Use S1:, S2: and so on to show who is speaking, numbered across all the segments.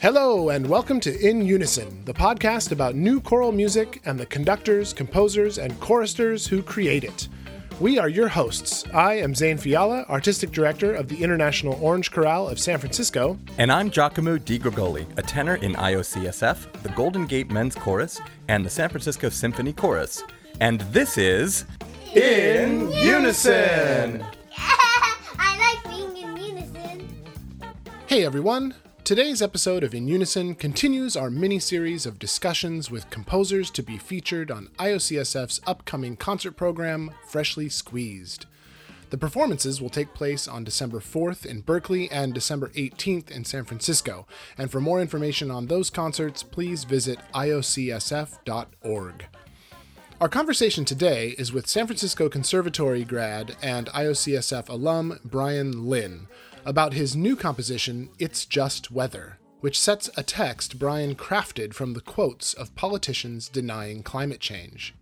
S1: Hello, and welcome to In Unison, the podcast about new choral music and the conductors, composers, and choristers who create it. We are your hosts. I am Zane Fiala, Artistic Director of the International Orange Chorale of San Francisco.
S2: And I'm Giacomo Di Grigoli, a tenor in IOCSF, the Golden Gate Men's Chorus, and the San Francisco Symphony Chorus. And this is
S1: In Unison!
S3: I like being in unison.
S1: Hey everyone! Today's episode of In Unison continues our mini series of discussions with composers to be featured on IOCSF's upcoming concert program, Freshly Squeezed. The performances will take place on December 4th in Berkeley and December 18th in San Francisco. And for more information on those concerts, please visit iocsf.org. Our conversation today is with San Francisco Conservatory grad and IOCSF alum Brian Lynn about his new composition, It's Just Weather, which sets a text Brian crafted from the quotes of politicians denying climate change.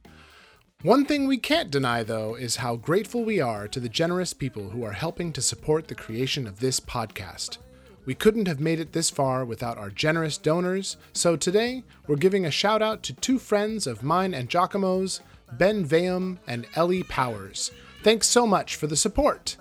S1: One thing we can't deny, though, is how grateful we are to the generous people who are helping to support the creation of this podcast. We couldn't have made it this far without our generous donors, so today we're giving a shout out to two friends of mine and Giacomo's, Ben Vaham and Ellie Powers. Thanks so much for the support!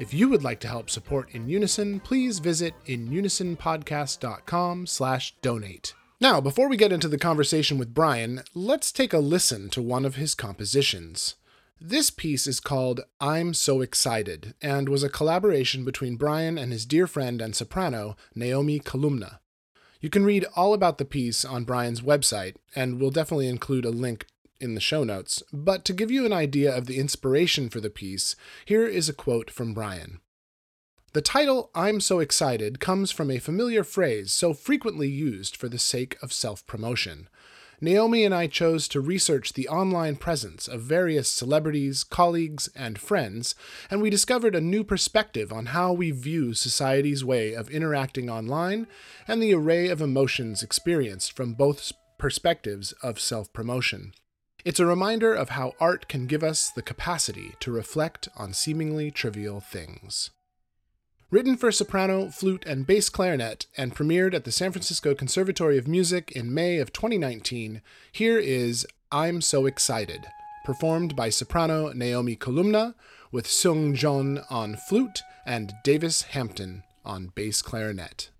S1: If you would like to help support In Unison, please visit inunisonpodcast.com slash donate. Now, before we get into the conversation with Brian, let's take a listen to one of his compositions. This piece is called I'm So Excited and was a collaboration between Brian and his dear friend and soprano, Naomi Kalumna. You can read all about the piece on Brian's website, and we'll definitely include a link in the show notes. But to give you an idea of the inspiration for the piece, here is a quote from Brian. The title I'm So Excited comes from a familiar phrase so frequently used for the sake of self promotion. Naomi and I chose to research the online presence of various celebrities, colleagues, and friends, and we discovered a new perspective on how we view society's way of interacting online and the array of emotions experienced from both perspectives of self promotion. It's a reminder of how art can give us the capacity to reflect on seemingly trivial things. Written for soprano, flute, and bass clarinet, and premiered at the San Francisco Conservatory of Music in May of 2019, here is I'm So Excited, performed by soprano Naomi Kolumna, with Sung Jon on flute and Davis Hampton on bass clarinet.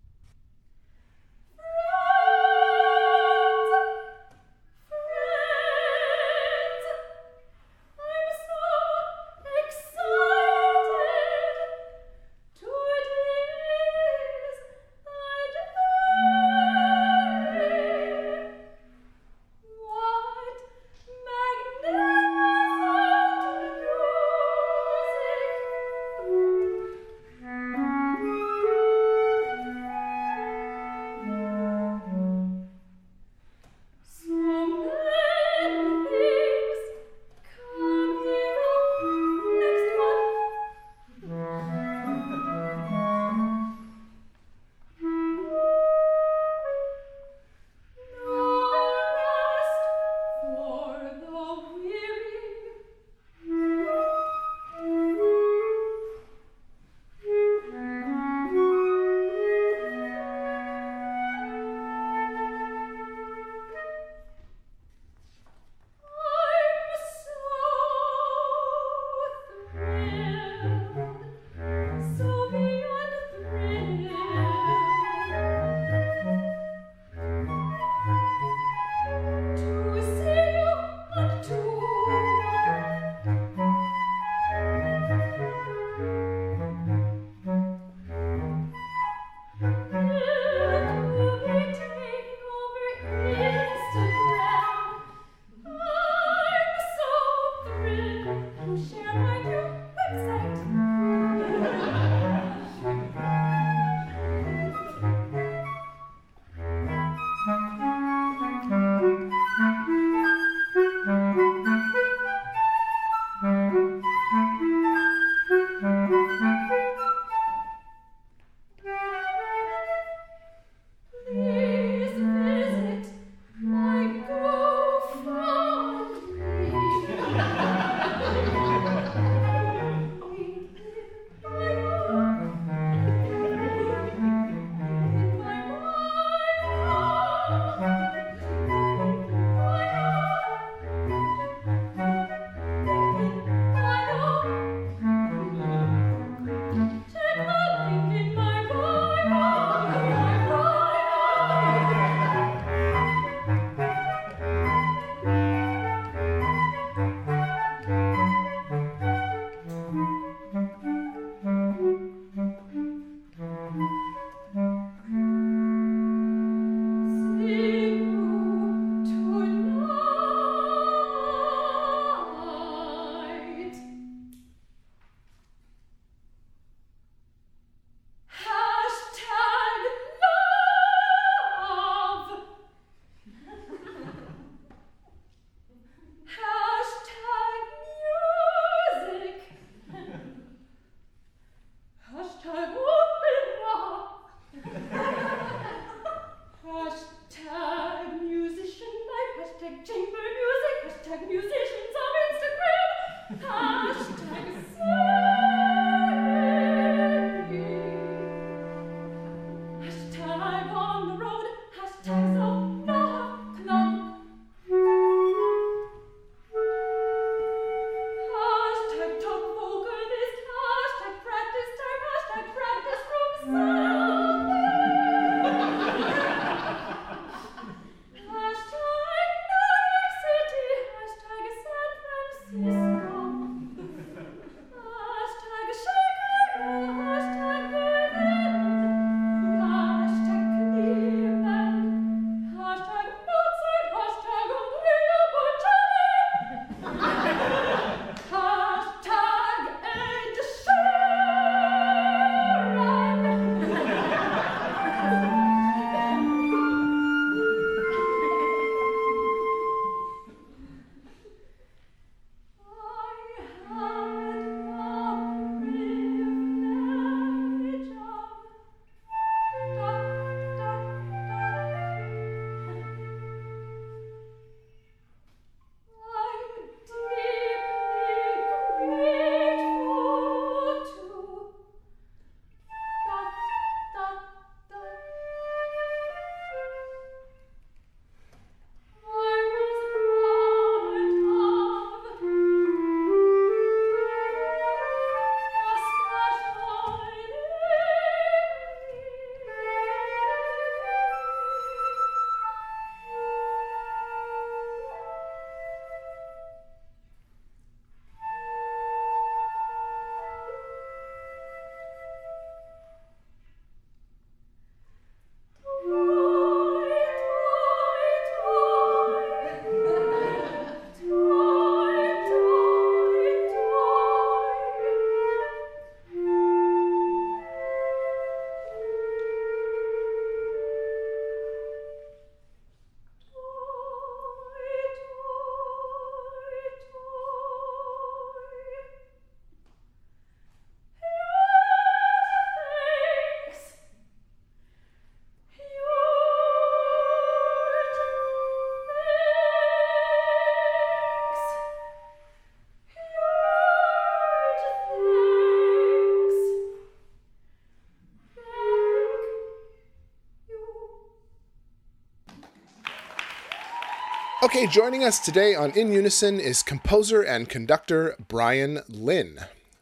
S1: Okay, joining us today on In Unison is composer and conductor Brian Lynn.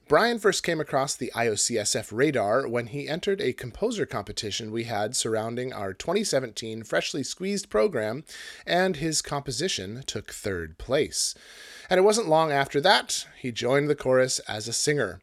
S1: Brian first came across the IOCSF radar when he entered a composer competition we had surrounding our 2017 Freshly Squeezed program, and his composition took third place. And it wasn't long after that, he joined the chorus as a singer.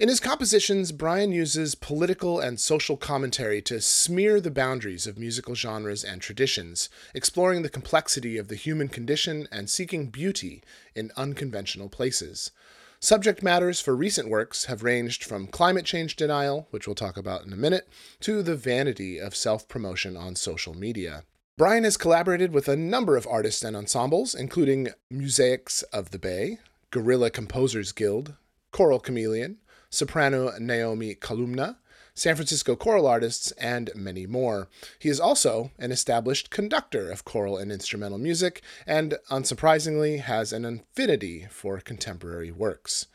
S1: In his compositions, Brian uses political and social commentary to smear the boundaries of musical genres and traditions, exploring the complexity of the human condition and seeking beauty in unconventional places. Subject matters for recent works have ranged from climate change denial, which we'll talk about in a minute, to the vanity of self promotion on social media. Brian has collaborated with a number of artists and ensembles, including Musaics of the Bay, Guerrilla Composers Guild, Choral Chameleon, soprano Naomi Kalumna, San Francisco choral artists, and many more. He is also an established conductor of choral and instrumental music, and unsurprisingly, has an affinity for contemporary works.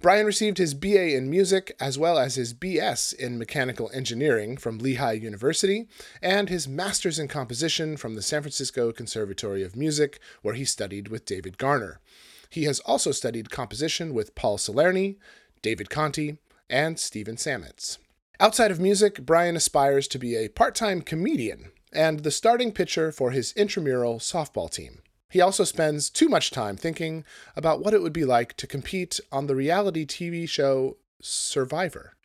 S1: Brian received his BA in music as well as his BS in mechanical engineering from Lehigh University and his master's in composition from the San Francisco Conservatory of Music, where he studied with David Garner. He has also studied composition with Paul Salerni, David Conti, and Steven Sametz. Outside of music, Brian aspires to be a part time comedian and the starting pitcher for his intramural softball team. He also spends too much time thinking about what it would be like to compete on the reality TV show Survivor.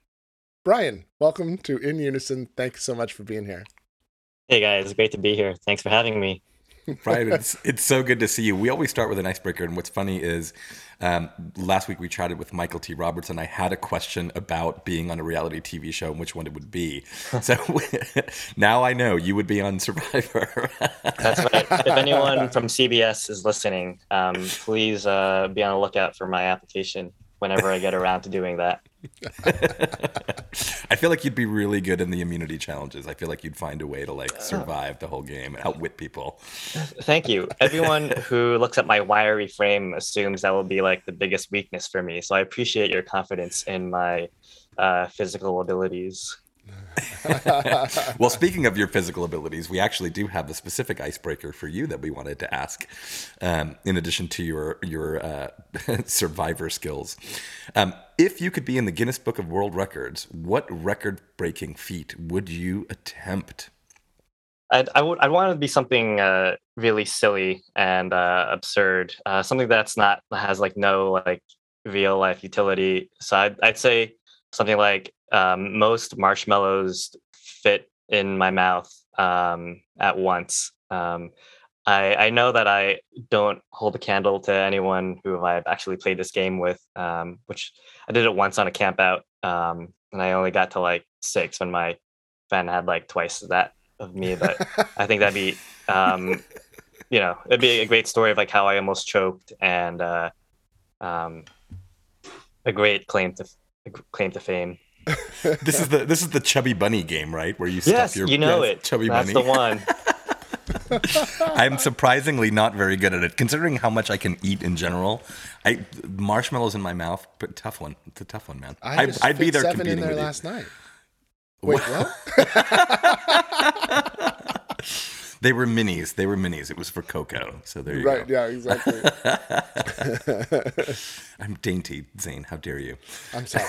S1: Brian, welcome to In Unison. Thanks so much for being here.
S4: Hey guys, great to be here. Thanks for having me.
S2: Brian, it's, it's so good to see you. We always start with an icebreaker, and what's funny is um, last week we chatted with Michael T. Roberts, and I had a question about being on a reality TV show and which one it would be. so now I know you would be on Survivor.
S4: That's right. If anyone from CBS is listening, um, please uh, be on the lookout for my application whenever I get around to doing that.
S2: I feel like you'd be really good in the immunity challenges. I feel like you'd find a way to like survive the whole game and outwit people.
S4: Thank you. Everyone who looks at my wiry frame assumes that will be like the biggest weakness for me. So I appreciate your confidence in my uh, physical abilities.
S2: well, speaking of your physical abilities, we actually do have a specific icebreaker for you that we wanted to ask, um, in addition to your your uh, survivor skills. Um, if you could be in the Guinness Book of World Records, what record-breaking feat would you attempt?
S4: I'd, I would I want to be something uh, really silly and uh, absurd, uh, something that's not has like no like real life utility. So I'd, I'd say something like um, most marshmallows fit in my mouth um, at once. Um, I, I know that I don't hold a candle to anyone who I've actually played this game with, um, which I did it once on a camp out, um, and I only got to like six when my friend had like twice that of me. But I think that'd be, um, you know, it'd be a great story of like how I almost choked and uh, a great claim to claim to fame.
S2: this is the this is the chubby bunny game, right? Where you stuff your
S4: yes,
S2: your
S4: you know
S2: yes,
S4: it.
S2: chubby
S4: That's
S2: bunny.
S4: the one.
S2: I'm surprisingly not very good at it, considering how much I can eat in general. I marshmallows in my mouth, but tough one. It's a tough one, man.
S1: I
S2: I'd,
S1: just
S2: I'd be there
S1: seven
S2: competing
S1: in there
S2: with
S1: last
S2: you.
S1: night. Wait, what?
S2: They were minis. They were minis. It was for Coco. So there you
S1: right,
S2: go.
S1: yeah, exactly.
S2: I'm dainty, Zane. How dare you?
S1: I'm sorry.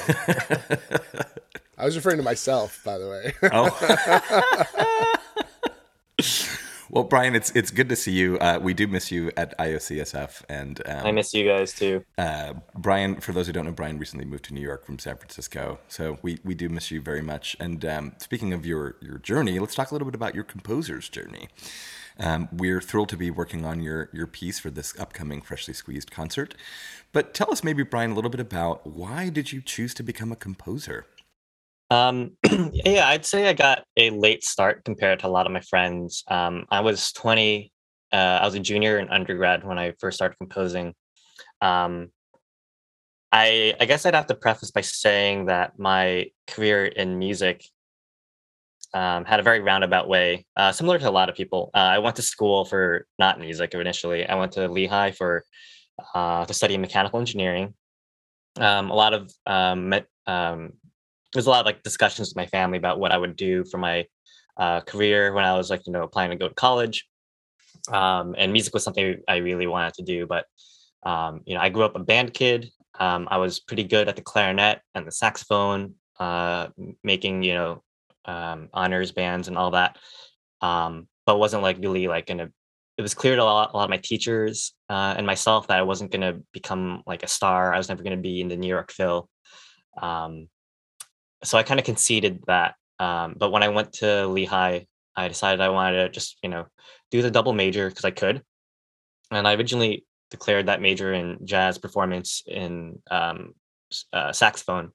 S1: I was referring to myself, by the way.
S2: Oh. well, Brian, it's it's good to see you. Uh, we do miss you at IOCSF, and um,
S4: I miss you guys too.
S2: uh, Brian, for those who don't know, Brian recently moved to New York from San Francisco, so we, we do miss you very much. And um, speaking of your your journey, let's talk a little bit about your composer's journey. Um, we're thrilled to be working on your your piece for this upcoming Freshly Squeezed concert. But tell us, maybe Brian, a little bit about why did you choose to become a composer?
S4: Um, yeah, I'd say I got a late start compared to a lot of my friends. Um, I was 20. Uh, I was a junior in undergrad when I first started composing. Um, I I guess I'd have to preface by saying that my career in music um, had a very roundabout way, uh, similar to a lot of people. Uh, I went to school for not music initially. I went to Lehigh for uh, to study mechanical engineering. Um, a lot of um, me- um, there's a lot of like discussions with my family about what I would do for my uh, career when I was like you know applying to go to college. um, and music was something I really wanted to do. But um, you know, I grew up a band kid. Um, I was pretty good at the clarinet and the saxophone, uh, making you know um, honors bands and all that. Um, but wasn't like really like gonna. It was clear to a lot, a lot of my teachers uh, and myself that I wasn't gonna become like a star. I was never gonna be in the New York Phil. Um, so I kind of conceded that. Um, but when I went to Lehigh, I decided I wanted to just you know do the double major because I could. And I originally declared that major in jazz performance in um, uh, saxophone.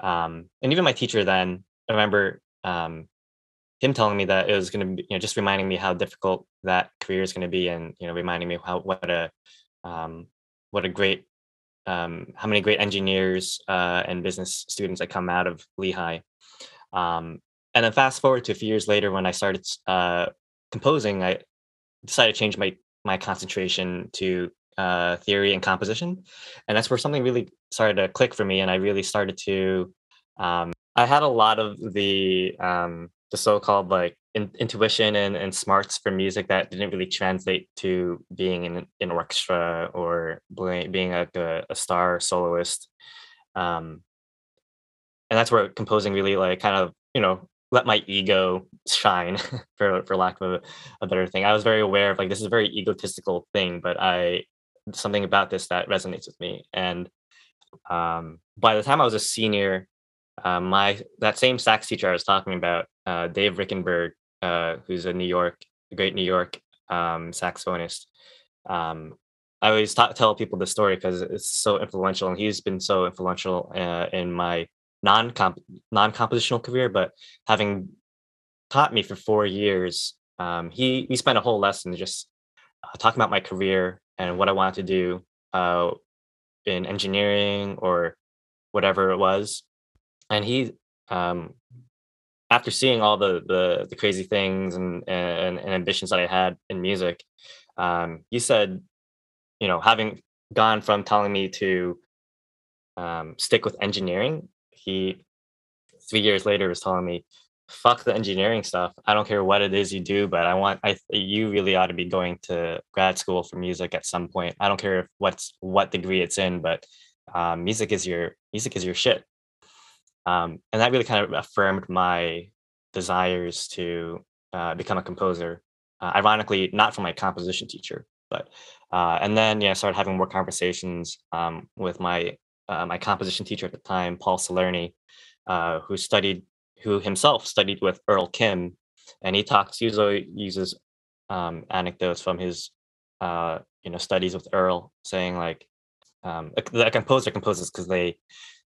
S4: Um, and even my teacher then, I remember um, him telling me that it was going to be, you know, just reminding me how difficult that career is going to be, and you know, reminding me how what a um, what a great um, how many great engineers uh, and business students that come out of Lehigh. Um, and then fast forward to a few years later when I started uh, composing, I decided to change my my concentration to uh, theory and composition, and that's where something really started to click for me, and I really started to. Um, I had a lot of the um, the so-called like in, intuition and, and smarts for music that didn't really translate to being in an orchestra or being a, a, star soloist. Um, and that's where composing really like kind of you know let my ego shine for for lack of a, a, better thing i was very aware of like this is a very egotistical thing but i something about this that resonates with me and um, by the time i was a senior uh, my that same sax teacher i was talking about uh, dave riekenberg uh, who's a new york a great new york um, saxophonist um, i always ta- tell people the story because it's so influential and he's been so influential uh, in my non non compositional career, but having taught me for four years, um, he we spent a whole lesson just uh, talking about my career and what I wanted to do uh, in engineering or whatever it was. And he, um, after seeing all the, the the crazy things and, and, and ambitions that I had in music, um, he said, you know, having gone from telling me to um, stick with engineering he three years later was telling me, "Fuck the engineering stuff. I don't care what it is you do, but I want I you really ought to be going to grad school for music at some point. I don't care if what's what degree it's in, but um, music is your music is your shit." Um, and that really kind of affirmed my desires to uh, become a composer. Uh, ironically, not from my composition teacher, but uh, and then yeah, I started having more conversations um, with my uh, my composition teacher at the time, Paul Salerni, uh, who studied, who himself studied with Earl Kim, and he talks usually uses um, anecdotes from his, uh, you know, studies with Earl, saying like, um, a, a composer composes because they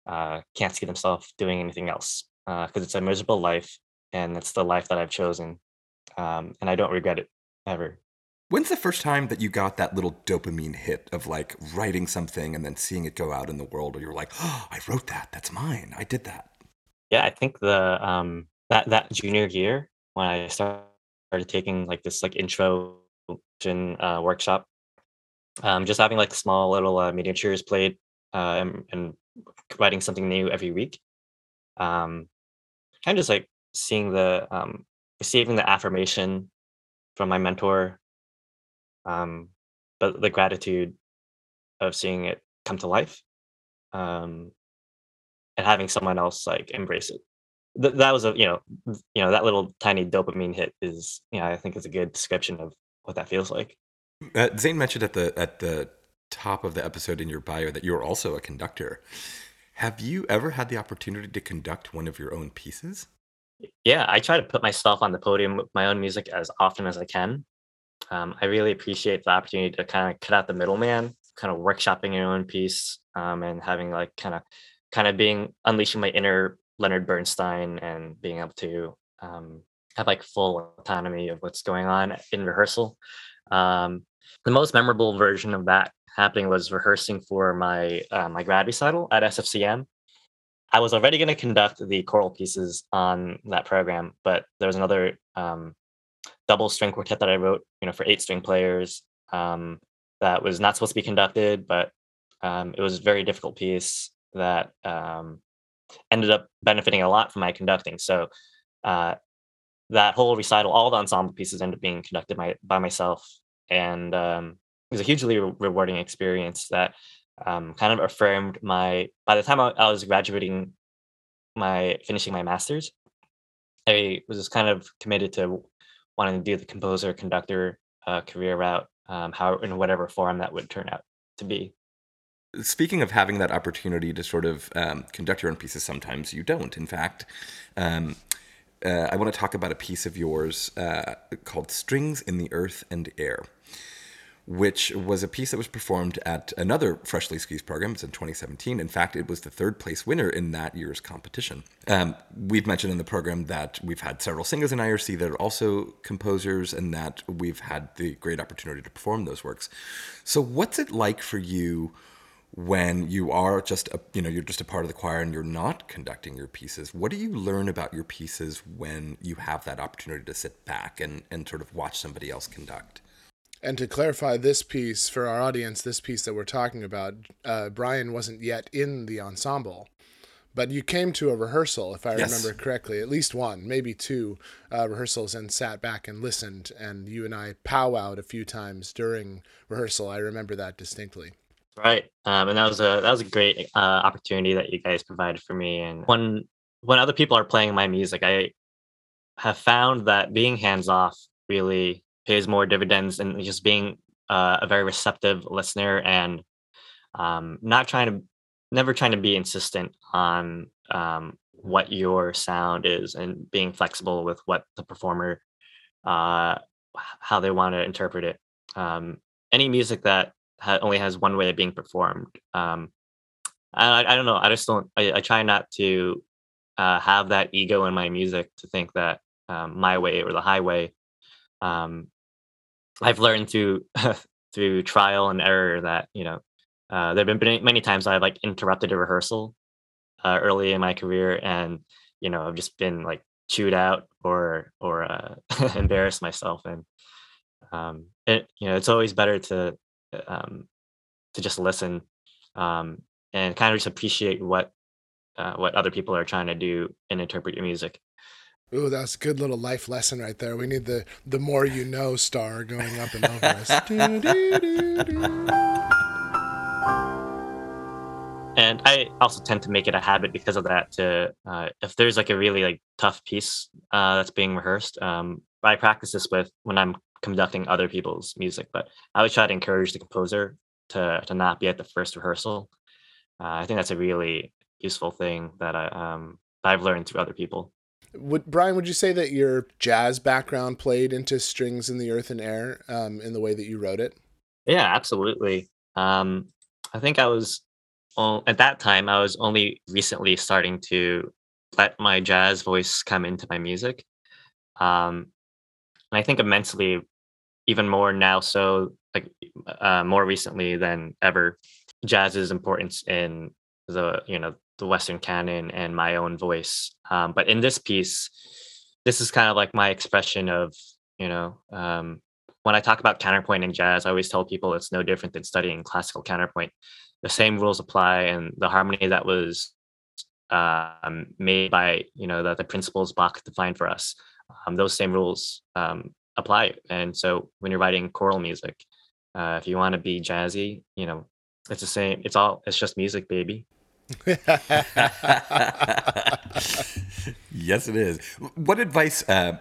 S4: uh, can't see themselves doing anything else because uh, it's a miserable life, and it's the life that I've chosen, um, and I don't regret it ever.
S2: When's the first time that you got that little dopamine hit of like writing something and then seeing it go out in the world, or you're like, "Oh, I wrote that. That's mine. I did that."
S4: Yeah, I think the um that that junior year when I started taking like this like intro uh, workshop, um, just having like small little uh, miniatures played uh, and, and writing something new every week. Um, kind of just like seeing the um, receiving the affirmation from my mentor um, but the gratitude of seeing it come to life um, and having someone else like embrace it Th- that was a you know you know that little tiny dopamine hit is you know i think is a good description of what that feels like
S2: uh, zane mentioned at the at the top of the episode in your bio that you're also a conductor. Have you ever had the opportunity to conduct one of your own pieces?
S4: Yeah i try to put myself on the podium with my own music as often as i can. Um, I really appreciate the opportunity to kind of cut out the middleman, kind of workshopping your own piece, um, and having like kind of kind of being unleashing my inner Leonard Bernstein and being able to um, have like full autonomy of what's going on in rehearsal. Um, the most memorable version of that happening was rehearsing for my uh, my grad recital at SFCM. I was already going to conduct the choral pieces on that program, but there was another um, double string quartet that I wrote, you know, for eight string players. Um, that was not supposed to be conducted, but um, it was a very difficult piece that um, ended up benefiting a lot from my conducting. So uh, that whole recital, all the ensemble pieces ended up being conducted by, by myself. And um, was a hugely re- rewarding experience that um, kind of affirmed my, by the time I, I was graduating my, finishing my master's, I was just kind of committed to wanting to do the composer conductor uh, career route, um, how in whatever form that would turn out to be.
S2: Speaking of having that opportunity to sort of um, conduct your own pieces, sometimes you don't. In fact, um, uh, I want to talk about a piece of yours uh, called Strings in the Earth and Air, which was a piece that was performed at another Freshly Squeezed program. It's in 2017. In fact, it was the third place winner in that year's competition. Um, we've mentioned in the program that we've had several singers in IRC that are also composers and that we've had the great opportunity to perform those works. So, what's it like for you? when you are just a, you know you're just a part of the choir and you're not conducting your pieces what do you learn about your pieces when you have that opportunity to sit back and and sort of watch somebody else conduct
S1: and to clarify this piece for our audience this piece that we're talking about uh, brian wasn't yet in the ensemble but you came to a rehearsal if i yes. remember correctly at least one maybe two uh, rehearsals and sat back and listened and you and i powwowed a few times during rehearsal i remember that distinctly
S4: Right. Um, and that was a that was a great uh, opportunity that you guys provided for me. And when when other people are playing my music, I have found that being hands off really pays more dividends and just being uh, a very receptive listener and um, not trying to never trying to be insistent on um, what your sound is and being flexible with what the performer uh, how they want to interpret it. Um, any music that ha- only has one way of being performed. Um, I, I don't know. I just don't. I, I try not to uh, have that ego in my music to think that um, my way or the highway. Um, I've learned through through trial and error that you know uh, there have been many times I've like interrupted a rehearsal uh, early in my career, and you know I've just been like chewed out or or uh, embarrassed myself, and um, it you know it's always better to um, to just listen um, and kind of just appreciate what uh, what other people are trying to do and interpret your music.
S1: Ooh, that's a good little life lesson right there. We need the the more you know star going up and over us.
S4: and I also tend to make it a habit because of that. To uh, if there's like a really like tough piece uh, that's being rehearsed, um, I practice this with when I'm conducting other people's music. But I always try to encourage the composer to to not be at the first rehearsal. Uh, I think that's a really useful thing that I um, I've learned through other people.
S1: Would Brian, would you say that your jazz background played into strings in the earth and air um, in the way that you wrote it?
S4: Yeah, absolutely. Um, I think I was at that time I was only recently starting to let my jazz voice come into my music. Um, and I think immensely, even more now. So like uh, more recently than ever, jazz's importance in the you know the Western canon and my own voice. Um, but in this piece, this is kind of like my expression of you know um, when I talk about counterpoint in jazz, I always tell people it's no different than studying classical counterpoint. The same rules apply, and the harmony that was um, made by you know the, the principles Bach defined for us um, those same rules um, apply. And so when you're writing choral music, uh, if you want to be jazzy, you know, it's the same. It's all. It's just music, baby.
S2: yes, it is. What advice? Uh,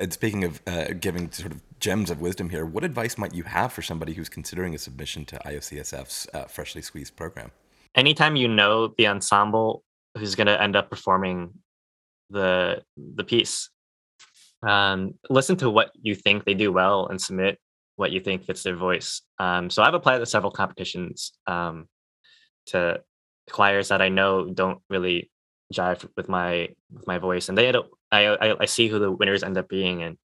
S2: and speaking of uh, giving sort of gems of wisdom here, what advice might you have for somebody who's considering a submission to IOCSF's uh, Freshly Squeezed program?
S4: Anytime you know the ensemble who's going to end up performing the the piece, um, listen to what you think they do well and submit what you think fits their voice. Um, so I've applied to several competitions um, to choirs that I know don't really jive with my with my voice, and they I, I see who the winners end up being, and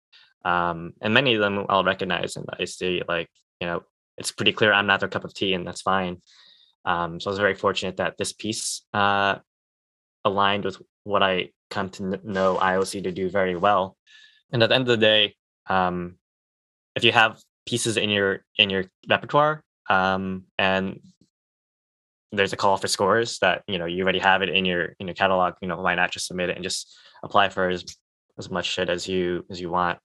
S4: um, and many of them I'll recognize, and I see like you know it's pretty clear I'm not their cup of tea, and that's fine. Um, so I was very fortunate that this piece uh, aligned with what I come to know IOC to do very well. And at the end of the day, um, if you have pieces in your in your repertoire um, and there's a call for scores that you know you already have it in your in your catalog, you know why not just submit it and just apply for as as much shit as you as you want.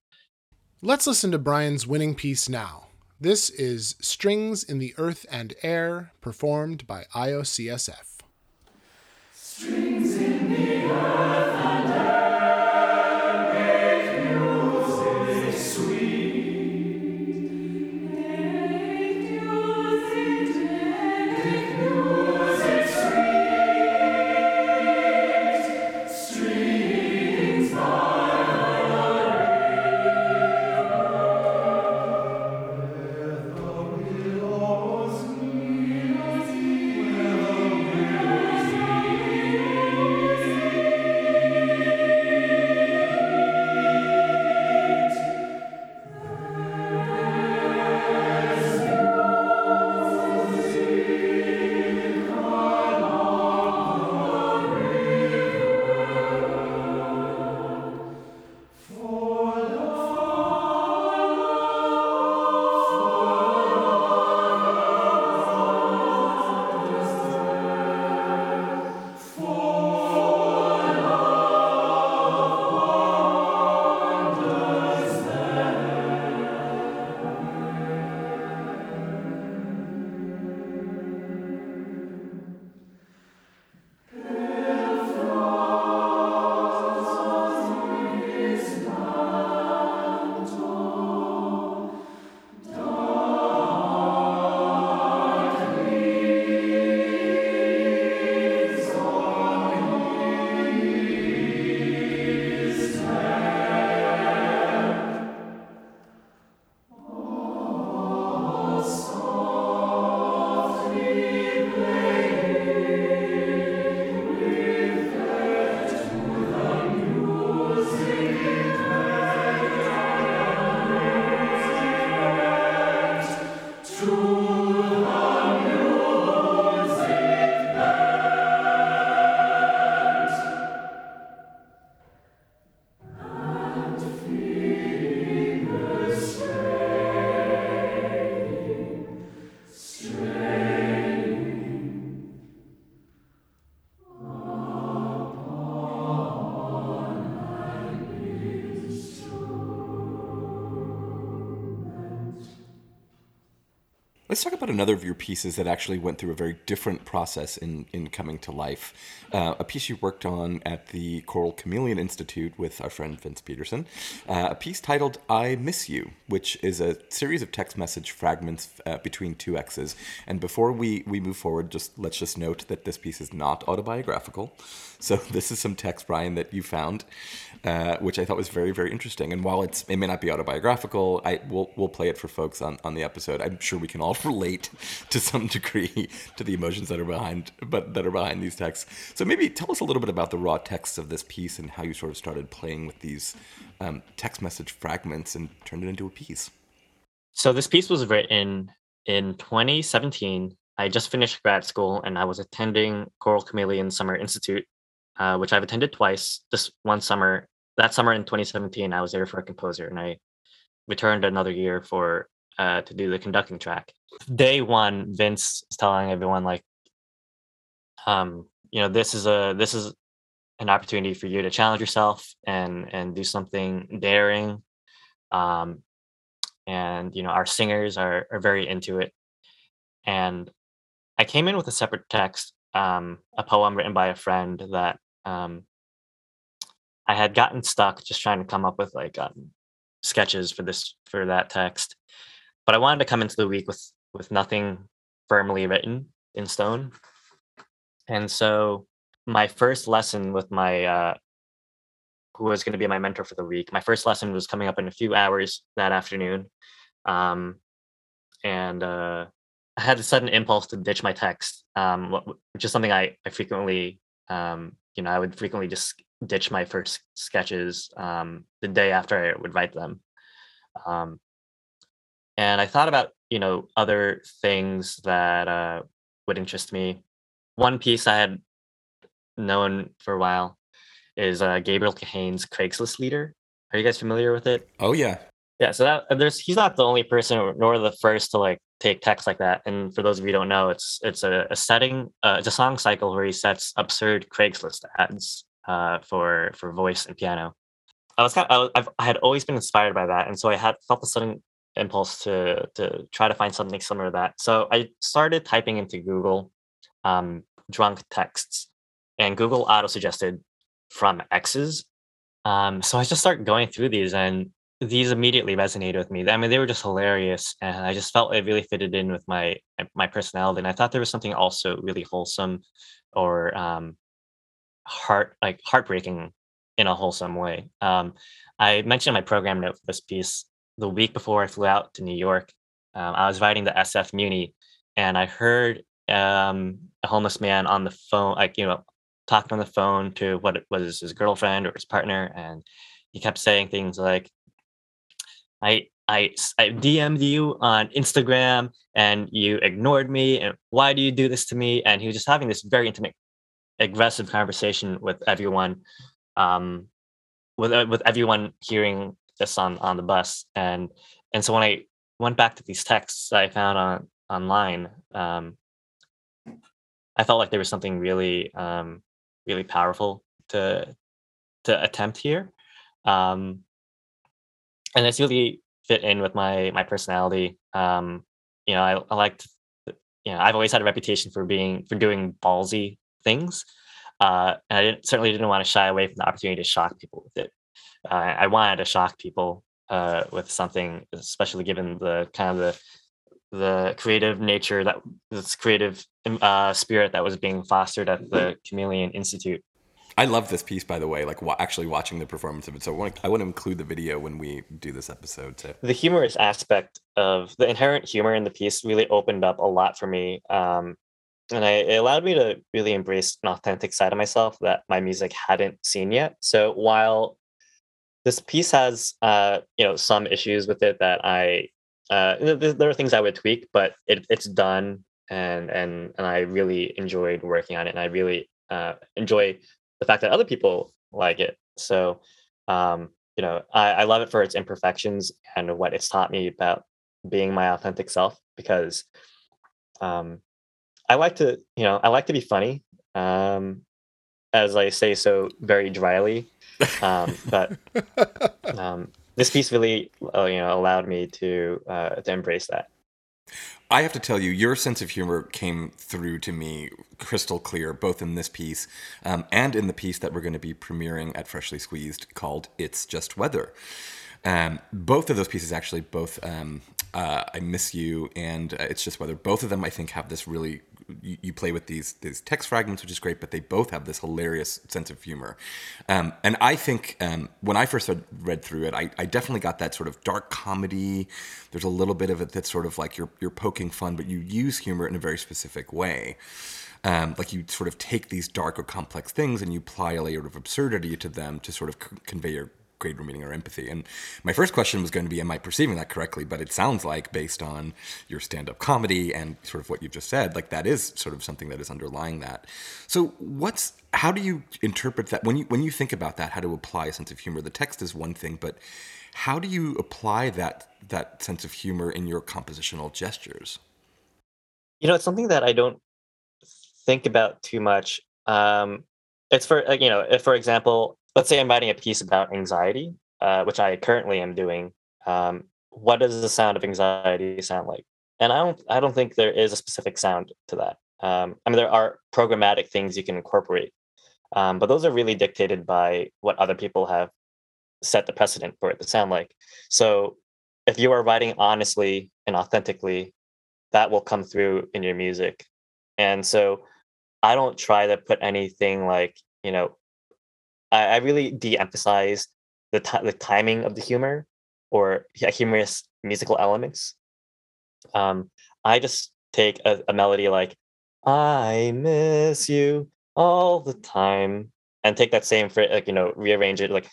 S1: Let's listen to Brian's winning piece now. This is Strings in the Earth and Air, performed by IOCSF.
S2: Let's talk about another of your pieces that actually went through a very different process in, in coming to life. Uh, a piece you worked on at the Choral Chameleon Institute with our friend Vince Peterson. Uh, a piece titled I Miss You, which is a series of text message fragments uh, between two exes. And before we, we move forward, just let's just note that this piece is not autobiographical. So this is some text, Brian, that you found, uh, which I thought was very, very interesting. And while it's it may not be autobiographical, I we'll, we'll play it for folks on, on the episode. I'm sure we can all relate to some degree to the emotions that are behind, but that are behind these texts. So maybe tell us a little bit about the raw texts of this piece and how you sort of started playing with these um, text message fragments and turned it into a piece.
S4: So this piece was written in 2017. I just finished grad school and I was attending Choral Chameleon Summer Institute uh, which I've attended twice. This one summer, that summer in 2017, I was there for a composer, and I returned another year for uh, to do the conducting track. Day one, Vince is telling everyone like, um, you know, this is a this is an opportunity for you to challenge yourself and and do something daring. Um, and you know, our singers are are very into it. And I came in with a separate text, um, a poem written by a friend that um, I had gotten stuck just trying to come up with like um, sketches for this for that text, but I wanted to come into the week with with nothing firmly written in stone, and so my first lesson with my uh, who was going to be my mentor for the week. My first lesson was coming up in a few hours that afternoon, um, and uh, I had a sudden impulse to ditch my text, um, which is something I, I frequently um, you know, I would frequently just ditch my first sketches um, the day after I would write them. Um, and I thought about, you know, other things that uh, would interest me. One piece I had known for a while is uh, Gabriel Kahane's Craigslistlieder. Are you guys familiar with it?
S2: Oh yeah,
S4: yeah. So that there's he's not the only person nor the first to like take text like that. And for those of you who don't know, it's it's a, a setting, uh, it's a song cycle where he sets absurd Craigslist ads uh, for for voice and piano. I was kind of, I, was, I've, I had always been inspired by that, and so I had felt a sudden impulse to to try to find something similar to that. So I started typing into Google um, drunk texts, and Google auto suggested from exes. Um, so I just started going through these, and these immediately resonated with me. I mean, they were just hilarious, and I just felt it really fitted in with my my personality. And I thought there was something also really wholesome, or um, heart like heartbreaking in a wholesome way. Um, I mentioned my program note for this piece the week before I flew out to New York. Um, I was riding the SF Muni, and I heard um, a homeless man on the phone, like you know, talking on the phone to what it was his girlfriend or his partner, and he kept saying things like, "I I I DM'd you on Instagram and you ignored me, and why do you do this to me?" And he was just having this very intimate, aggressive conversation with everyone, um, with uh, with everyone hearing this on on the bus, and and so when I went back to these texts that I found on online, um, I felt like there was something really um, really powerful to to attempt here. Um, and it's really fit in with my my personality. Um, you know, I, I liked, you know, I've always had a reputation for being for doing ballsy things, uh, and I didn't, certainly didn't want to shy away from the opportunity to shock people with it. Uh, I wanted to shock people uh, with something, especially given the kind of the the creative nature that this creative um, uh, spirit that was being fostered at the Chameleon Institute.
S2: I love this piece, by the way. Like wa- actually watching the performance of it. So I want, to, I want to include the video when we do this episode too.
S4: The humorous aspect of the inherent humor in the piece really opened up a lot for me, um, and I, it allowed me to really embrace an authentic side of myself that my music hadn't seen yet. So while this piece has, uh, you know, some issues with it that I uh, there are things I would tweak, but it, it's done, and and and I really enjoyed working on it, and I really uh, enjoy the fact that other people like it. So, um, you know, I, I love it for its imperfections and what it's taught me about being my authentic self because um, I like to, you know, I like to be funny, um, as I say so very dryly, um, but um, this piece really uh, you know allowed me to uh, to embrace that.
S2: I have to tell you, your sense of humor came through to me crystal clear, both in this piece um, and in the piece that we're going to be premiering at Freshly Squeezed called "It's Just Weather." Um, both of those pieces, actually, both um, uh, "I Miss You" and uh, "It's Just Weather," both of them, I think, have this really you, you, play with these these text fragments, which is great, but they both have this hilarious sense of humor. Um, and I think um, when I first read through it, I, I, definitely got that sort of dark comedy. There's a little bit of it that's sort of like you're you're poking fun, but you use humor in a very specific way. Um, like you sort of take these dark or complex things and you apply a layer of absurdity to them to sort of c- convey your greater meaning or empathy. And my first question was going to be, am I perceiving that correctly? But it sounds like, based on your stand up comedy and sort of what you've just said, like that is sort of something that is underlying that. So, what's how do you interpret that when you when you think about that? How to apply a sense of humor? The text is one thing, but how do you apply that that sense of humor in your compositional gestures?
S4: You know, it's something that I don't think about too much. Um, it's for you know, for example, let's say I'm writing a piece about anxiety, uh, which I currently am doing. Um, what does the sound of anxiety sound like? And I don't, I don't think there is a specific sound to that. Um, I mean, there are programmatic things you can incorporate, um, but those are really dictated by what other people have set the precedent for it to sound like. So, if you are writing honestly and authentically, that will come through in your music. And so, I don't try to put anything like you know I, I really de-emphasize the t- the timing of the humor or humorous musical elements. Um, I just take a, a melody like "I miss you all the time" and take that same phrase, like you know, rearrange it like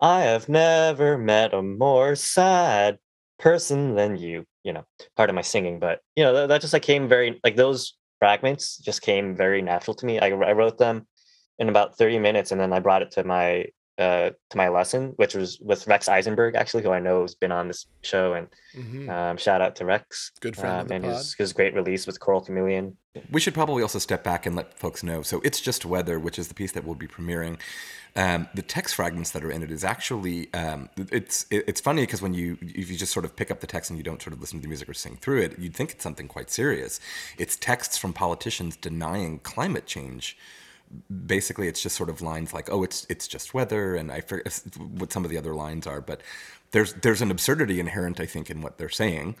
S4: "I have never met a more sad person than you." You know, part of my singing, but you know that, that just like came very like those fragments just came very natural to me. I, I wrote them in about 30 minutes and then I brought it to my uh, to my lesson, which was with Rex Eisenberg, actually, who I know has been on this show. And
S1: Mhm.
S4: um, shout out to Rex.
S1: Good friend
S4: um, and his, his great release with Choral Chameleon.
S2: We should probably also step back and let folks know. So it's just weather, which is the piece that we'll be premiering. Um, the text fragments that are in it is actually um, it's it's funny because when you if you just sort of pick up the text and you don't sort of listen to the music or sing through it, you'd think it's something quite serious. It's texts from politicians denying climate change. Basically, it's just sort of lines like, "Oh, it's it's just weather," and I forget what some of the other lines are, but there's there's an absurdity inherent, I think, in what they're saying.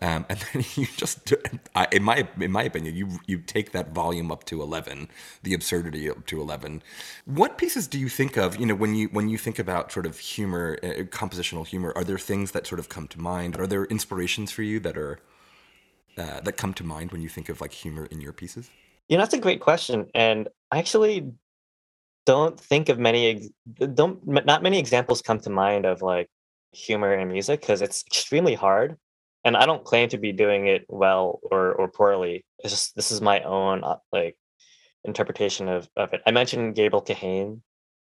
S2: Um, and then you just, I, in my in my opinion, you you take that volume up to eleven, the absurdity up to eleven. What pieces do you think of? You know, when you when you think about sort of humor, uh, compositional humor, are there things that sort of come to mind? Are there inspirations for you that are uh, that come to mind when you think of like humor in your pieces?
S4: You know, that's a great question, and I actually don't think of many. Don't not many examples come to mind of like humor in music because it's extremely hard, and I don't claim to be doing it well or or poorly. It's just this is my own uh, like interpretation of of it. I mentioned Gabriel Kahane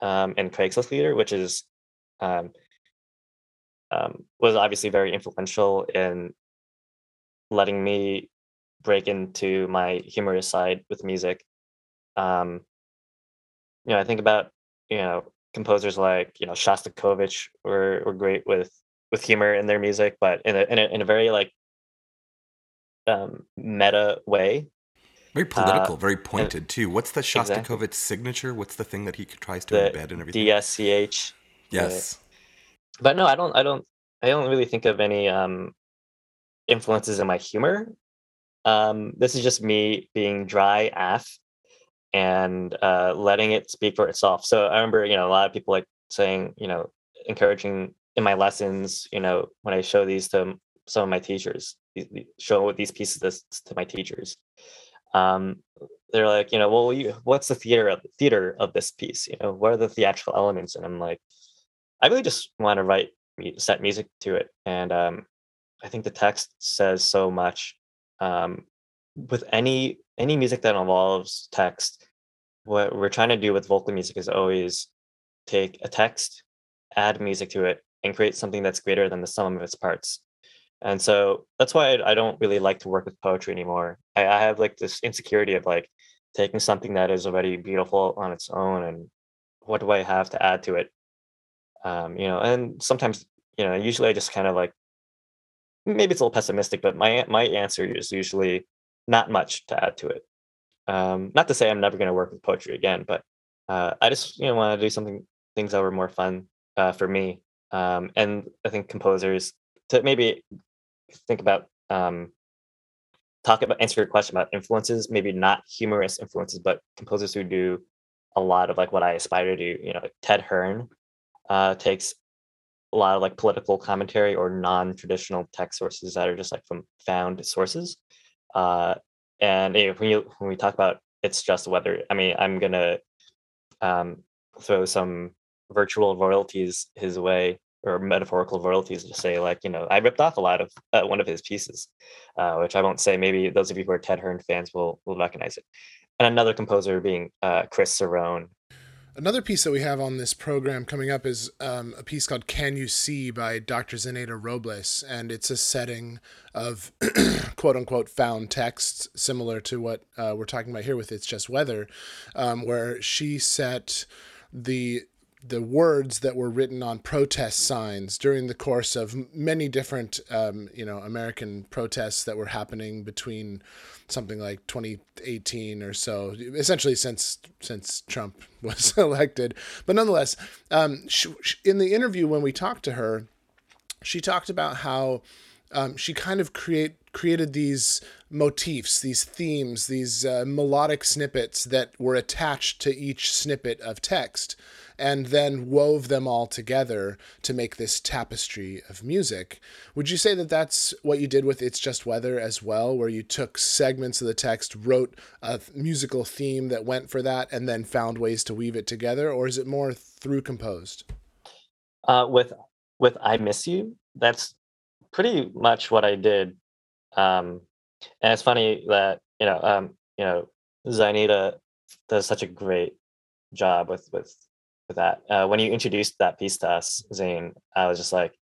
S4: um, and Craigslistlieder, which is um, um, was obviously very influential in letting me break into my humorous side with music. Um, you know, I think about you know composers like you know Shostakovich were were great with with humor in their music, but in a in a, in a very like um, meta way.
S2: Very political, very pointed too. What's the
S4: exactly.
S2: Shostakovich signature? What's the thing that he tries to
S4: The
S2: embed and everything?
S4: DSCH.
S2: yes.
S4: but no, I don't. I don't. I don't really think of any um, influences in my humor. Um, this is just me being dry af and uh, letting it speak for itself. So I remember, you know, a lot of people like saying, you know, encouraging in my lessons, you know, when I show these to some of my teachers, show these pieces to my teachers. Um, they're like, you know, well, you, what's the theater of theater of this piece? You know, what are the theatrical elements? And I'm like, I really just want to write set music to it, and um, I think the text says so much. Um, with any any music that involves text, what we're trying to do with vocal music is always take a text, add music to it, and create something that's greater than the sum of its parts. And so that's why I, don't really like to work with poetry anymore. I, I have like this insecurity of like taking something that is already beautiful on its own and what do I have to add to it? um, you know, and sometimes, you know, usually I just kind of like, maybe it's a little pessimistic, but my my answer is usually not much to add to it. Um, not to say I'm never going to work with poetry again, but uh, I just you know want to do something things that were more fun uh, for me. Um, and I think composers to maybe think about um, talk about answer your question about influences, maybe not humorous influences, but composers who do a lot of like what I aspire to do. You know, like Ted Hearne uh, takes a lot of like political commentary or non-traditional text sources that are just like from found sources. Uh, and when you when we talk about it's just weather, I mean, I'm gonna um, throw some virtual royalties his way or metaphorical royalties to say like you know I ripped off a lot of uh, one of his pieces, uh, which I won't say. Maybe those of you who are Ted Hearne fans will will recognize it. And another composer being uh, Chris Cerrone,
S1: Another piece that we have on this program coming up is um, a piece called Can You See by Dr. Zenaida Robles. And it's a setting of quote unquote found texts, similar to what uh, we're talking about here with It's Just Weather, um, where she set the the words that were written on protest signs during the course of many different, um, you know, American protests that were happening between something like 2018 or so, essentially since since Trump was elected. But nonetheless, um, sh sh in the interview when we talked to her, she talked about how um, she kind of create created these motifs, these themes, these uh, melodic snippets that were attached to each snippet of text, and then wove them all together to make this tapestry of music. Would you say that that's what you did with It's Just Weather as well, where you took segments of the text, wrote a musical theme that went for that, and then found ways to weave it together, or is it more through composed?
S4: uh, with with I miss you. That's pretty much what I did. Um, and it's funny that you know, um, you know, Zenaida does such a great job with with with that. Uh, when you introduced that piece to us, Zane, I was just like,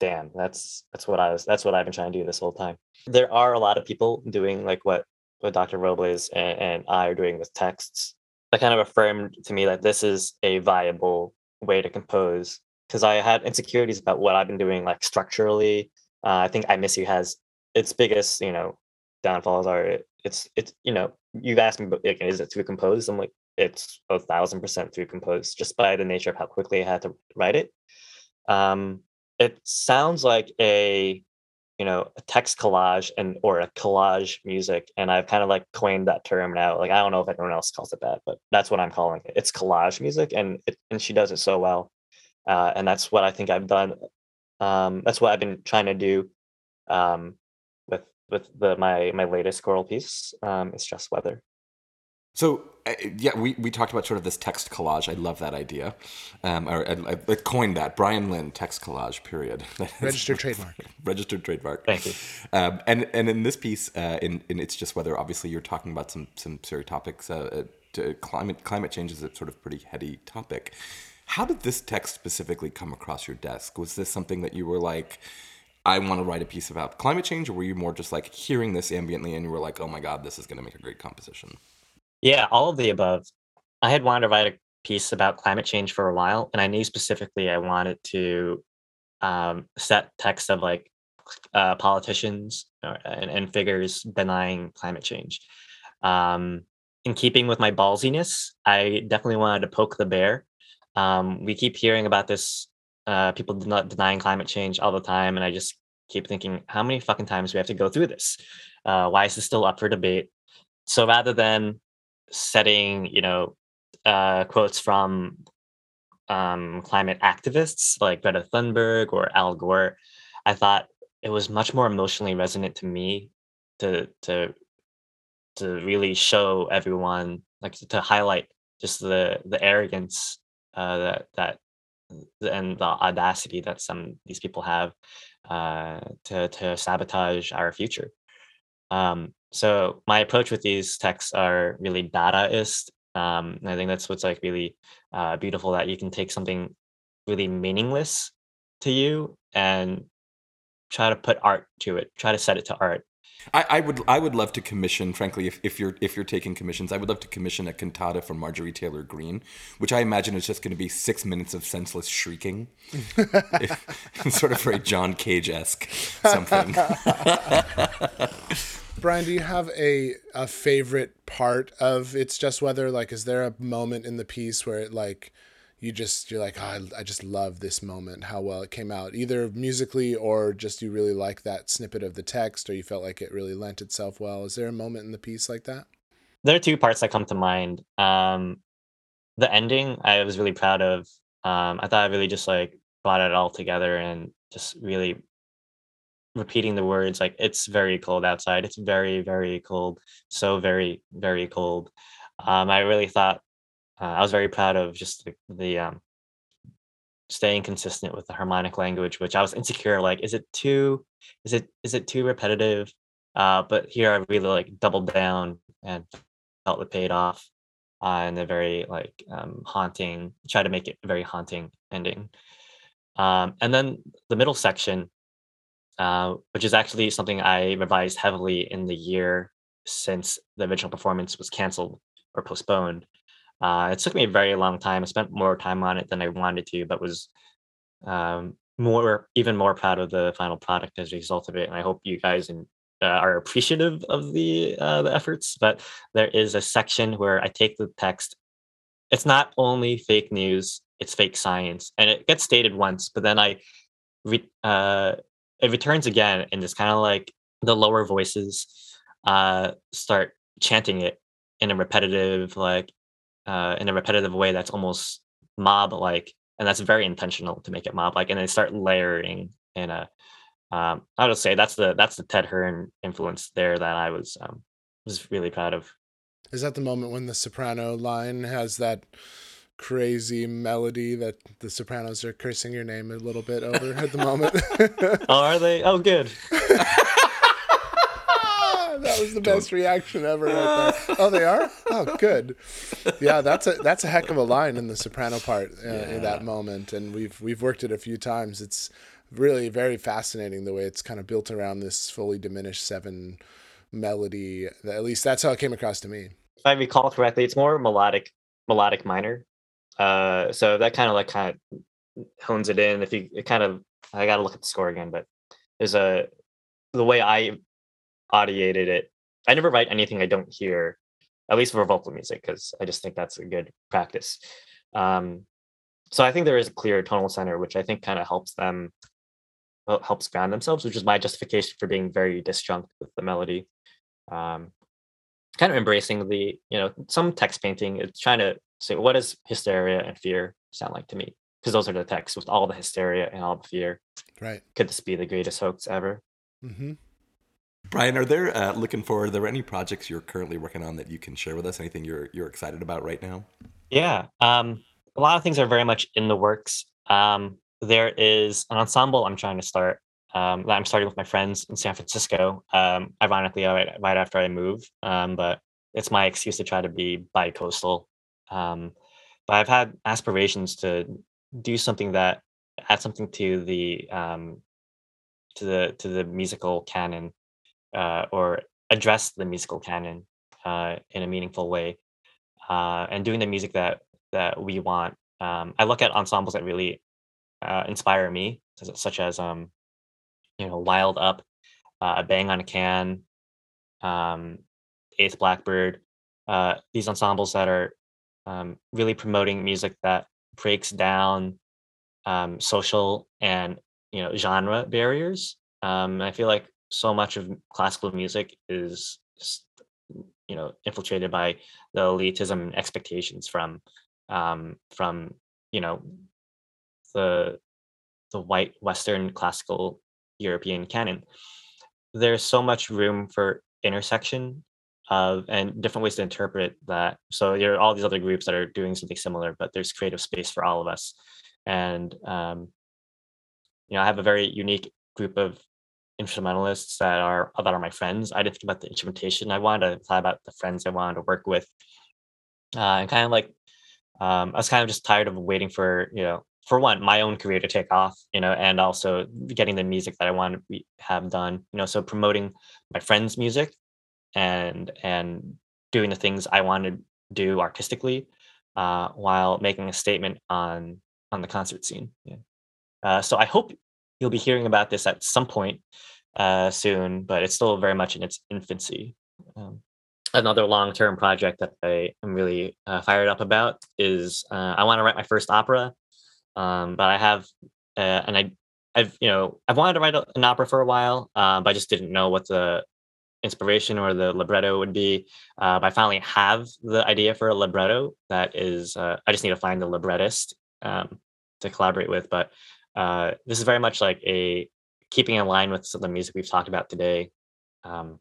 S4: damn, that's that's what I was that's what I've been trying to do this whole time. There are a lot of people doing like what what Dr. Robles and, and I are doing with texts. That kind of affirmed to me that this is a viable way to compose because I had insecurities about what I've been doing like structurally. Uh, I think I Miss You has its biggest, you know, downfalls are it, it's it's you know you've asked me like, is it too composed? I'm like it's a thousand percent through composed just by the nature of how quickly I had to write it. Um, it sounds like a you know a text collage and or a collage music and i've kind of like coined that term now. Like i don't know if anyone else calls it that but that's what i'm calling it. It's collage music and it, and she does it so well uh, and that's what i think i've done um, that's what i've been trying to do um, with with the my my latest choral piece um, it's just weather
S2: So uh, yeah, we, we talked about sort of this text collage. I love that idea. Um, or I, I, I coined that Brian Lynn text collage. Period.
S1: Registered trademark.
S2: Registered trademark.
S4: Thank you.
S2: Um, and and in this piece, uh, in in it's just whether obviously you're talking about some some serious topics. Uh, uh, to climate climate change is a sort of pretty heady topic. How did this text specifically come across your desk? Was this something that you were like? I want to write a piece about climate change, or were you more just like hearing this ambiently and you were like, oh my God, this is going to make a great composition?
S4: Yeah, all of the above. I had wanted to write a piece about climate change for a while, and I knew specifically I wanted to um, set text of like uh, politicians or, and, and figures denying climate change. Um, in keeping with my ballsiness, I definitely wanted to poke the bear. Um, we keep hearing about this, uh, people not denying climate change all the time, and I just keep thinking, how many fucking times do we have to go through this? Uh, why is this still up for debate? So rather than setting, you know, uh, quotes from um, climate activists like Greta Thunberg or Al Gore, I thought it was much more emotionally resonant to me to to to really show everyone, like to highlight just the the arrogance uh, that that and the audacity that some these people have uh, to to sabotage our future. Um, so my approach with these texts are really Dadaist. Um, and I think that's what's like really uh, beautiful that you can take something really meaningless to you and try to put art to it, try to set it to art.
S2: I, I would I would love to commission, frankly, if, if you're if you're taking commissions, I would love to commission a cantata from Marjorie Taylor Greene, which I imagine is just going to be six minutes of senseless shrieking, if, sort of very John Cage esque something.
S1: Brian, do you have a a favorite part of it's just weather? Like, is there a moment in the piece where it like you just you're like, oh, I, I just love this moment, how well it came out, either musically or just you really like that snippet of the text, or you felt like it really lent itself well. Is there a moment in the piece like that?
S4: There are two parts that come to mind. Um, the ending, I was really proud of. Um, I thought I really just like brought it all together and just really repeating the words like it's very cold outside. It's very very cold. So very very cold. Um, i really thought uh, i was very proud of just the, the um, staying consistent with the harmonic language which i was insecure like is it too is it is it too repetitive? Uh, but here i really like doubled down and felt it paid off uh, and a very like um, haunting try to make it very haunting ending. Um, and then the middle section uh, which is actually something I revised heavily in the year since the original performance was canceled or postponed. Uh, it took me a very long time. I spent more time on it than I wanted to, but was um, more, even more proud of the final product as a result of it. And I hope you guys in, uh, are appreciative of the uh, the efforts. But there is a section where I take the text. It's not only fake news; it's fake science, and it gets stated once. But then I re- uh, it returns again and it's kind of like the lower voices uh start chanting it in a repetitive like uh in a repetitive way that's almost mob like and that's very intentional to make it mob like and they start layering in a um i would say that's the that's the ted hearne influence there that i was um was really proud of.
S1: Is that the moment when the soprano line has that crazy melody that the Sopranos are cursing your name a little bit over at the moment.
S4: oh, are they? Oh, good.
S1: that was the best reaction ever. Right there. Oh, they are. Oh, good. Yeah, that's a that's a heck of a line in the soprano part uh, in that moment, and we've we've worked it a few times. It's really very fascinating the way it's kind of built around this fully diminished seven melody. At least that's how it came across to me.
S4: If I recall correctly, it's more melodic, melodic minor. Uh, so that kind of like kind of hones it in. If you it kind of, I got to look at the score again, but there's a the way I audiated it. I never write anything I don't hear, at least for vocal music, because I just think that's a good practice. Um, so I think there is a clear tonal center, which I think kind of helps them well, helps ground themselves, which is my justification for being very disjunct with the melody. Um, kind of embracing the, you know, some text painting. It's trying to say what does hysteria and fear sound like to me, because those are the texts with all the hysteria and all the fear.
S1: Right.
S4: Could this be the greatest hoax ever?
S1: Mm-hmm.
S2: Brian, are there uh, looking forward? Are there any projects you're currently working on that you can share with us? Anything you're you're excited about right now?
S4: Yeah, um, a lot of things are very much in the works. Um, there is an ensemble I'm trying to start. Um, that I'm starting with my friends in San Francisco. Um, ironically, right, right after I move, um, but it's my excuse to try to be bi-coastal. Um, but I've had aspirations to do something that add something to the um, to the to the musical canon uh, or address the musical canon uh, in a meaningful way uh, and doing the music that that we want. Um, i look at ensembles that really uh, inspire me such as um, you know wild up uh, bang on a can um, eighth blackbird uh, these ensembles that are um, really promoting music that breaks down um, social and you know genre barriers. Um, i feel like so much of classical music is you know infiltrated by the elitism and expectations from um, from you know the the white western classical european canon. There's so much room for intersection of and different ways to interpret that so there are all these other groups that are doing something similar but there's creative space for all of us and um, you know i have a very unique group of instrumentalists that are that are my friends. I didn't think about the instrumentation. I wanted to thought about the friends I wanted to work with, uh, and kind of like um, I was kind of just tired of waiting for you know for one my own career to take off, you know, and also getting the music that I want to be, have done, you know. So promoting my friends' music and and doing the things I want to do artistically uh, while making a statement on on the concert scene. Yeah. Uh, so I hope you'll be hearing about this at some point uh, soon, but it's still very much in its infancy. Um, another long-term project that I am really uh, fired up about is uh, I want to write my first opera, um, but I have uh, and I I've you know I've wanted to write an opera for a while, but I just didn't know what the inspiration or the libretto would be uh, I finally have the idea for a libretto that is I just need to find the librettist um, to collaborate with, but uh, this is very much like a keeping in line with some of the music we've talked about today. Um,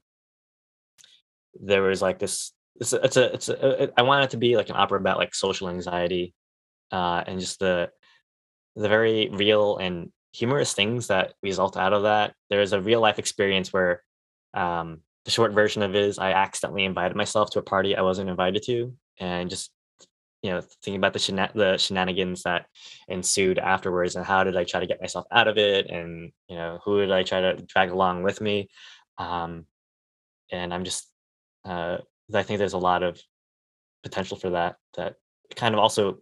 S4: there was like this. It's a, it's a, it's a, I want it to be like an opera about like social anxiety, uh, and just the the very real and humorous things that result out of that. There's a real life experience where um, the short version of it is I accidentally invited myself to a party I wasn't invited to, and just you know thinking about the shena- the shenanigans that ensued afterwards and how did i try to get myself out of it and you know who did i try to drag along with me um, and i'm just uh, i think there's a lot of potential for that that kind of also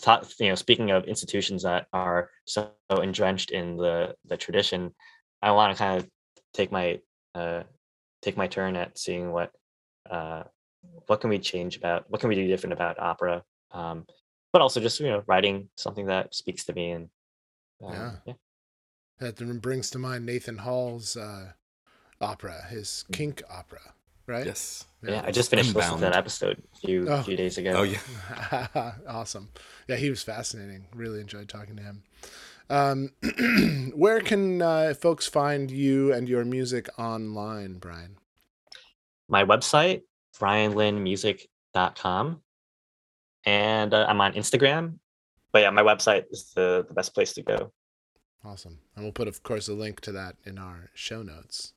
S4: thought you know speaking of institutions that are so entrenched in the the tradition i want to kind of take my uh, take my turn at seeing what uh, what can we change about what can we do different about opera um, but also just you know writing something that speaks to me and
S1: um, yeah. yeah. That brings to mind nathan hall's uh, opera his mm. kink opera right?
S2: Yes.
S4: Yeah, yeah. I just finished Unbound. listening to that episode a few oh. few days ago.
S2: Oh yeah.
S1: Awesome. Yeah he was fascinating. Really enjoyed talking to him um, where can uh, folks find you and your music online brian
S4: my website brianlynnmusic.com. And uh, I'm on Instagram. But yeah, my website is the, the best place to go.
S1: Awesome. And we'll put, of course, a link to that in our show notes.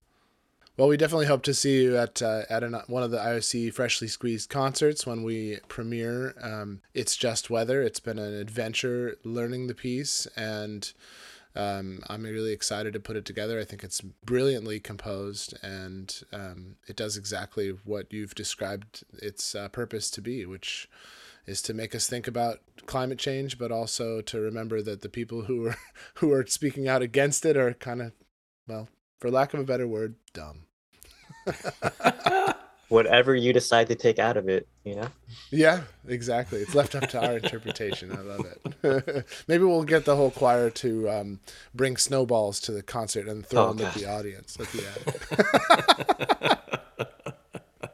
S1: Well, we definitely hope to see you at uh, at an, one of the IOC Freshly Squeezed concerts when we premiere. Um, it's just weather. It's been an adventure learning the piece, and um, I'm really excited to put it together. I think it's brilliantly composed, and um, it does exactly what you've described its uh, purpose to be, which is to make us think about climate change, but also to remember that the people who are who are speaking out against it are kind of, well, for lack of a better word, dumb.
S4: Whatever you decide to take out of it, you know.
S1: Yeah, exactly. It's left up to our interpretation. I love it. Maybe we'll get the whole choir to um, bring snowballs to the concert and throw
S4: Oh,
S1: them at the audience at the end.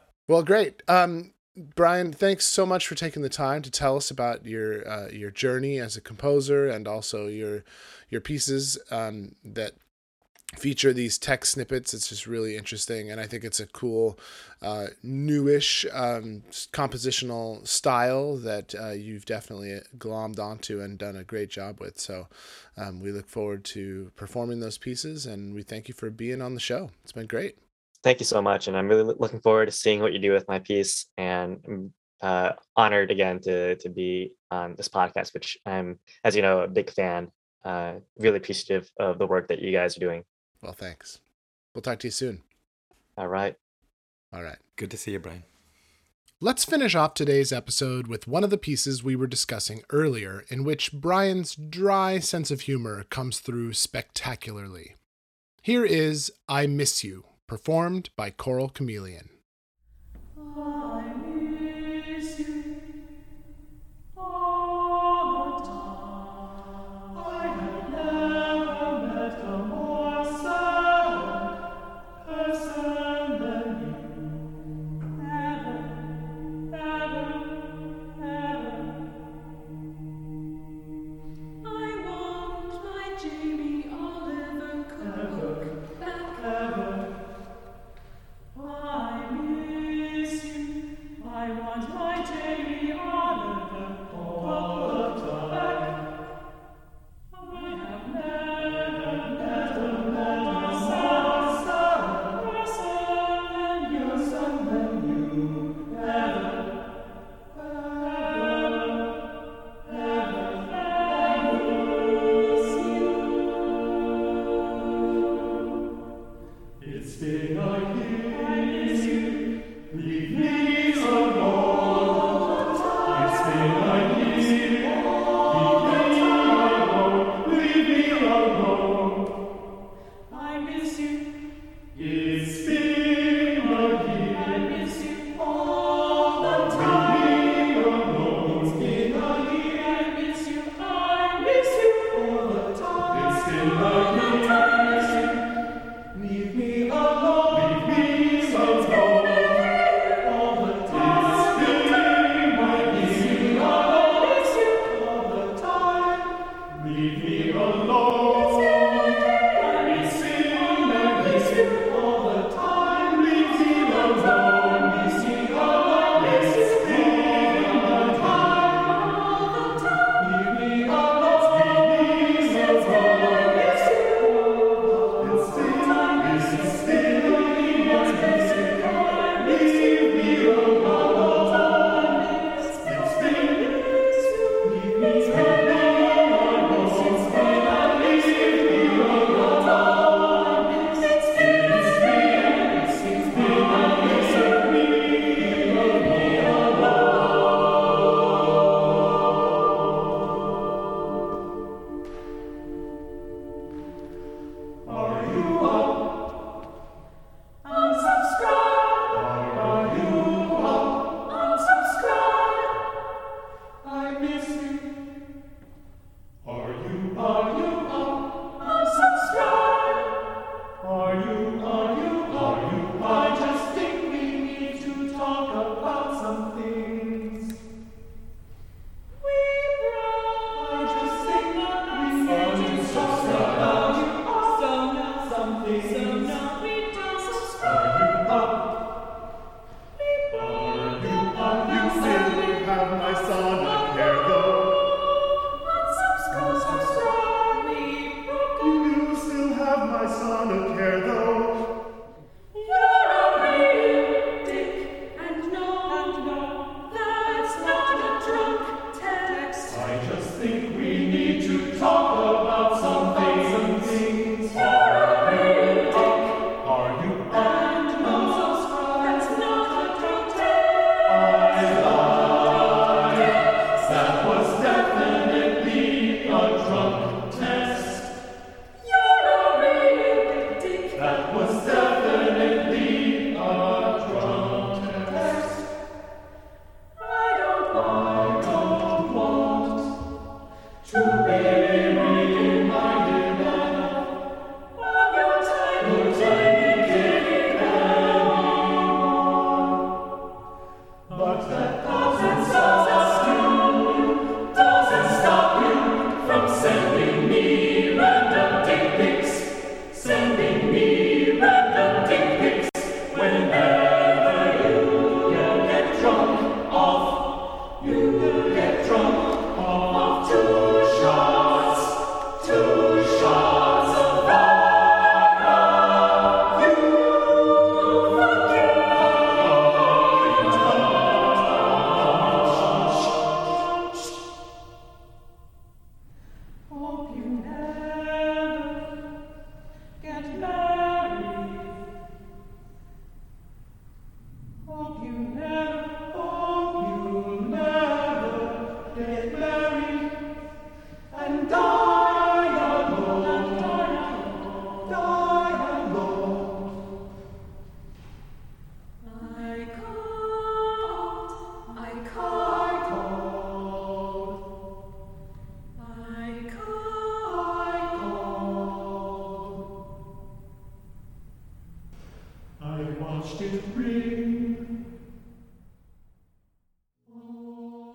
S1: well, great. Um, Brian, thanks so much for taking the time to tell us about your uh, your journey as a composer and also your your pieces um, that feature these text snippets. It's just really interesting, and I think it's a cool, uh, newish um, compositional style that uh, you've definitely glommed onto and done a great job with. So um, we look forward to performing those pieces, and we thank you for being on the show. It's been great.
S4: Thank you so much, and I'm really looking forward to seeing what you do with my piece. And I'm uh, honored again to to be on this podcast, which I'm, as you know, a big fan. Uh, really appreciative of the work that you guys are doing.
S1: Well, thanks. We'll talk to you soon.
S4: All right.
S1: All right.
S2: Good to see you, Brian.
S1: Let's finish off today's episode with one of the pieces we were discussing earlier, in which Brian's dry sense of humor comes through spectacularly. Here is I Miss You, performed by Choral Chameleon.
S5: I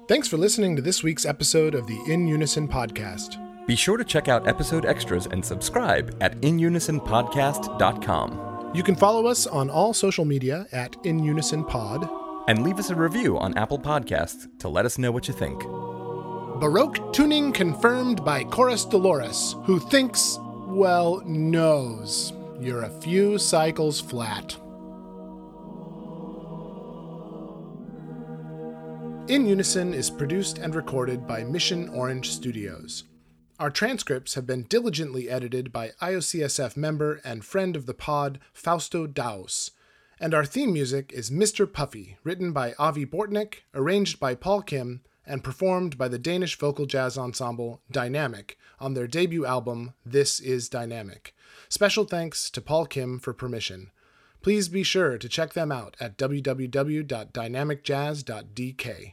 S1: Thanks for listening to this week's episode of the In Unison podcast.
S2: Be sure to check out episode extras and subscribe at inunisonpodcast.com.
S1: You can follow us on all social media at In Unison Pod.
S2: And leave us a review on Apple Podcasts to let us know what you think.
S1: Baroque tuning confirmed by Chorus Dolores, who thinks, well, knows you're a few cycles flat. In Unison is produced and recorded by Mission Orange Studios. Our transcripts have been diligently edited by IOCSF member and friend of the pod, Fausto Daus. And our theme music is Mr. Puffy, written by Avi Bortnick, arranged by Paul Kim, and performed by the Danish vocal jazz ensemble Dynamic on their debut album, This Is Dynamic. Special thanks to Paul Kim for permission. Please be sure to check them out at www.dynamicjazz.dk.